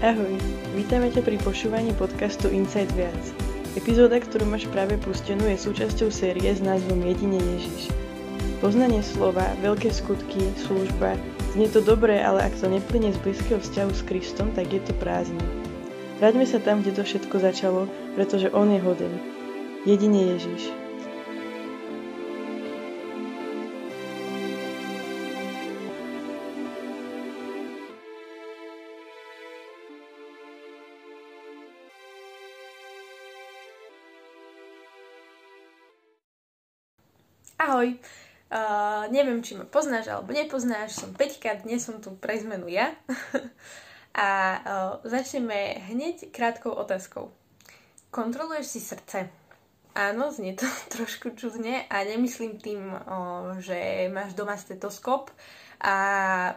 Ahoj, vítame ťa pri počúvaní podcastu Inside Viac. Epizóda, ktorú máš práve pustenú, je súčasťou série s názvom Jedine Ježiš. Poznanie slova, veľké skutky, služba, znie to dobré, ale ak to neplyne z blízkeho vzťahu s Kristom, tak je to prázdne. Vráťme sa tam, kde to všetko začalo, pretože On je hoden. Jedine Ježiš. Ahoj, uh, neviem, či ma poznáš alebo nepoznáš, som Peťka, dnes som tu pre zmenu ja. a uh, začneme hneď krátkou otázkou. Kontroluješ si srdce? Áno, znie to trošku čudne a nemyslím tým, uh, že máš doma stetoskop a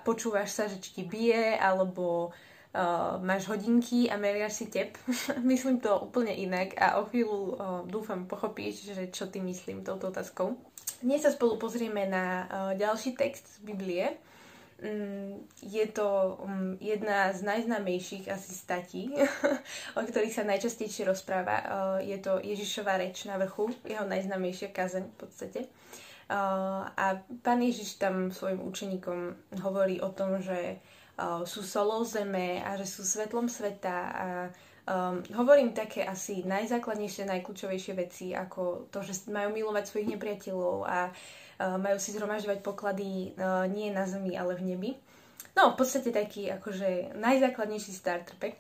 počúvaš sa, že či ti bije, alebo uh, máš hodinky a meriaš si tep. myslím to úplne inak a o chvíľu uh, dúfam pochopíš, že čo ty myslím touto otázkou. Dnes sa spolu pozrieme na uh, ďalší text z Biblie. Um, je to um, jedna z najznámejších asi statí, o ktorých sa najčastejšie rozpráva. Uh, je to Ježišová reč na vrchu, jeho najznámejšia kazeň v podstate. Uh, a pán Ježiš tam svojim učeníkom hovorí o tom, že sú solou zeme a že sú svetlom sveta a Um, hovorím také asi najzákladnejšie, najkľúčovejšie veci, ako to, že majú milovať svojich nepriateľov a uh, majú si zhromažďovať poklady uh, nie na zemi, ale v nebi. No, v podstate taký akože najzákladnejší starter pack.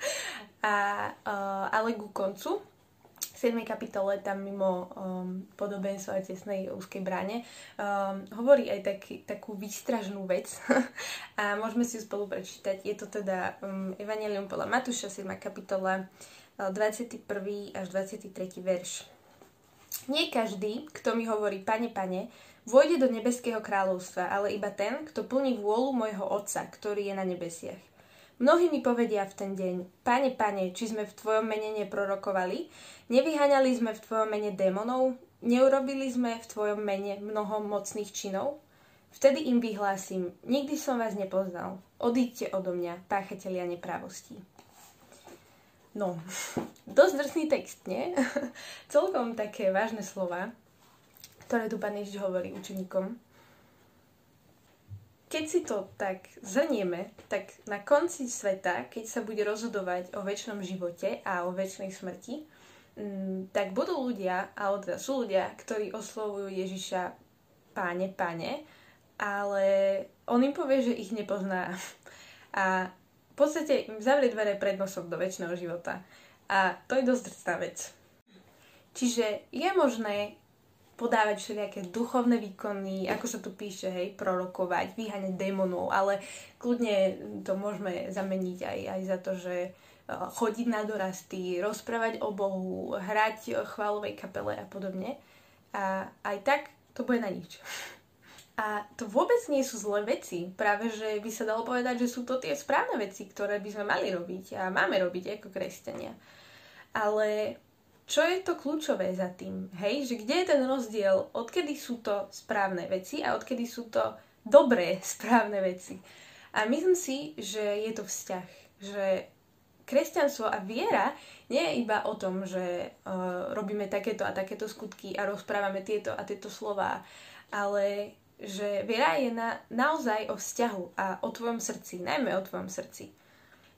a, uh, ale ku koncu 7. kapitole, tam mimo um, podobenstva aj tesnej úzkej bráne, um, hovorí aj taký, takú výstražnú vec a môžeme si ju spolu prečítať. Je to teda um, Evangelium podľa Matúša, 7. kapitola, 21. až 23. verš. Nie každý, kto mi hovorí, pane, pane, vôjde do nebeského kráľovstva, ale iba ten, kto plní vôľu môjho Otca, ktorý je na nebesiach. Mnohí mi povedia v ten deň, Pane, Pane, či sme v Tvojom mene neprorokovali? Nevyhaňali sme v Tvojom mene démonov? Neurobili sme v Tvojom mene mnoho mocných činov? Vtedy im vyhlásim, nikdy som vás nepoznal. Odíďte odo mňa, páchatelia neprávostí. No, dosť drsný text, nie? Celkom také vážne slova, ktoré tu pán Ježiš hovorí učeníkom keď si to tak zrnieme, tak na konci sveta, keď sa bude rozhodovať o väčšnom živote a o väčšnej smrti, mm, tak budú ľudia, alebo teda sú ľudia, ktorí oslovujú Ježiša páne, páne, ale on im povie, že ich nepozná. A v podstate im zavrie dvere pred nosom do väčšného života. A to je dosť drsná vec. Čiže je možné podávať všelijaké duchovné výkony, ako sa tu píše, hej, prorokovať, vyháňať démonov, ale kľudne to môžeme zameniť aj, aj za to, že e, chodiť na dorasty, rozprávať o Bohu, hrať chválovej kapele a podobne. A aj tak to bude na nič. A to vôbec nie sú zlé veci. Práve, že by sa dalo povedať, že sú to tie správne veci, ktoré by sme mali robiť a máme robiť ako kresťania. Ale čo je to kľúčové za tým? Hej, že kde je ten rozdiel, odkedy sú to správne veci a odkedy sú to dobré správne veci. A myslím si, že je to vzťah, že kresťanstvo a viera nie je iba o tom, že uh, robíme takéto a takéto skutky a rozprávame tieto a tieto slova, ale že viera je na, naozaj o vzťahu a o tvojom srdci, najmä o tvojom srdci.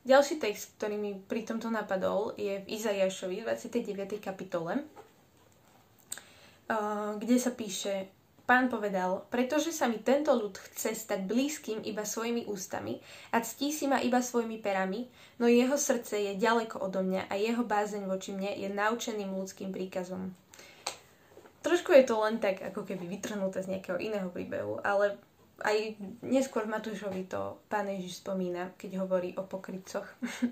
Ďalší text, ktorý mi pri tomto napadol, je v Izajašovi 29. kapitole, kde sa píše Pán povedal, pretože sa mi tento ľud chce stať blízkym iba svojimi ústami a ctí si ma iba svojimi perami, no jeho srdce je ďaleko odo mňa a jeho bázeň voči mne je naučeným ľudským príkazom. Trošku je to len tak, ako keby vytrhnuté z nejakého iného príbehu, ale aj neskôr Matúšovi to pán Ježiš spomína, keď hovorí o pokrycoch.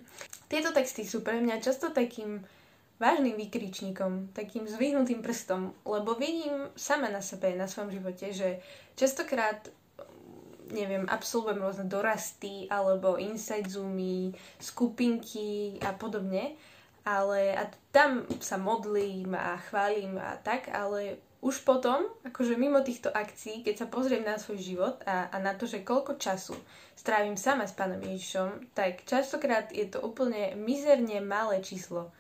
Tieto texty sú pre mňa často takým vážnym výkričníkom, takým zvyhnutým prstom, lebo vidím sama na sebe, na svojom živote, že častokrát neviem, absolvujem rôzne dorasty alebo inside zoomy, skupinky a podobne, ale a tam sa modlím a chválim a tak, ale už potom, akože mimo týchto akcií, keď sa pozriem na svoj život a, a na to, že koľko času strávim sama s pánom Ježišom, tak častokrát je to úplne mizerne malé číslo.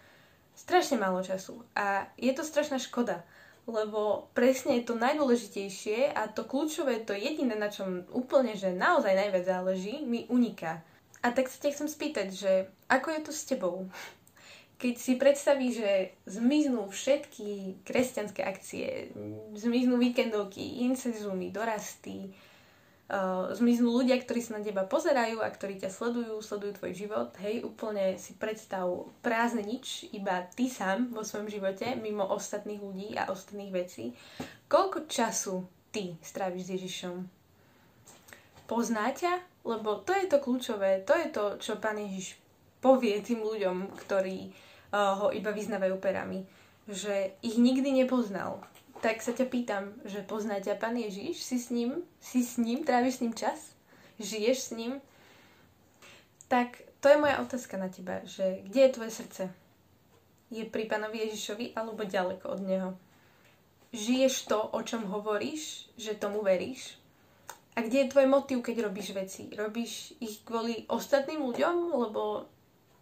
Strašne málo času. A je to strašná škoda, lebo presne je to najdôležitejšie a to kľúčové, to jediné, na čom úplne, že naozaj najviac záleží, mi uniká. A tak sa ťa chcem spýtať, že ako je to s tebou? Keď si predstavíš, že zmiznú všetky kresťanské akcie, zmiznú víkendovky, incezumy, dorasty, uh, zmiznú ľudia, ktorí sa na teba pozerajú a ktorí ťa sledujú, sledujú tvoj život, hej, úplne si predstav prázdne nič, iba ty sám vo svojom živote, mimo ostatných ľudí a ostatných vecí. Koľko času ty stráviš s Ježišom? Pozná ťa? Lebo to je to kľúčové, to je to, čo Pán Ježiš povie tým ľuďom, ktorí ho iba vyznávajú perami. Že ich nikdy nepoznal. Tak sa ťa pýtam, že pozná ťa Pán Ježiš? Si s ním? Si s ním? Tráviš s ním čas? Žiješ s ním? Tak to je moja otázka na teba, že kde je tvoje srdce? Je pri Pánovi Ježišovi alebo ďaleko od Neho? Žiješ to, o čom hovoríš, že tomu veríš? A kde je tvoj motív, keď robíš veci? Robíš ich kvôli ostatným ľuďom, lebo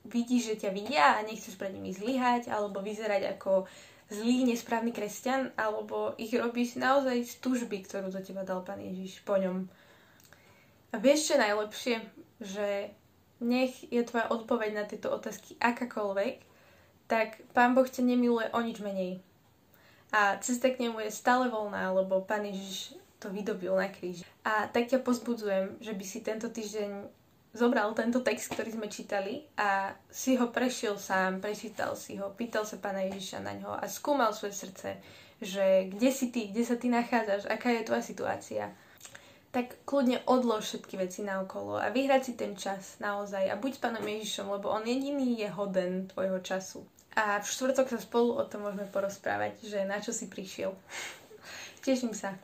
vidíš, že ťa vidia a nechceš pred nimi zlyhať alebo vyzerať ako zlý, nesprávny kresťan, alebo ich robíš naozaj z tužby, ktorú do teba dal Pán Ježiš po ňom. A vieš, čo najlepšie? Že nech je tvoja odpoveď na tieto otázky akákoľvek, tak Pán Boh ťa nemiluje o nič menej. A cesta k nemu je stále voľná, lebo Pán Ježiš to vydobil na kríži. A tak ťa pozbudzujem, že by si tento týždeň zobral tento text, ktorý sme čítali a si ho prešiel sám, prečítal si ho, pýtal sa pána Ježiša na ňo a skúmal svoje srdce, že kde si ty, kde sa ty nachádzaš, aká je tvoja situácia. Tak kľudne odlož všetky veci na okolo a vyhrať si ten čas naozaj a buď s pánom Ježišom, lebo on jediný je hoden tvojho času. A v štvrtok sa spolu o tom môžeme porozprávať, že na čo si prišiel. Teším sa.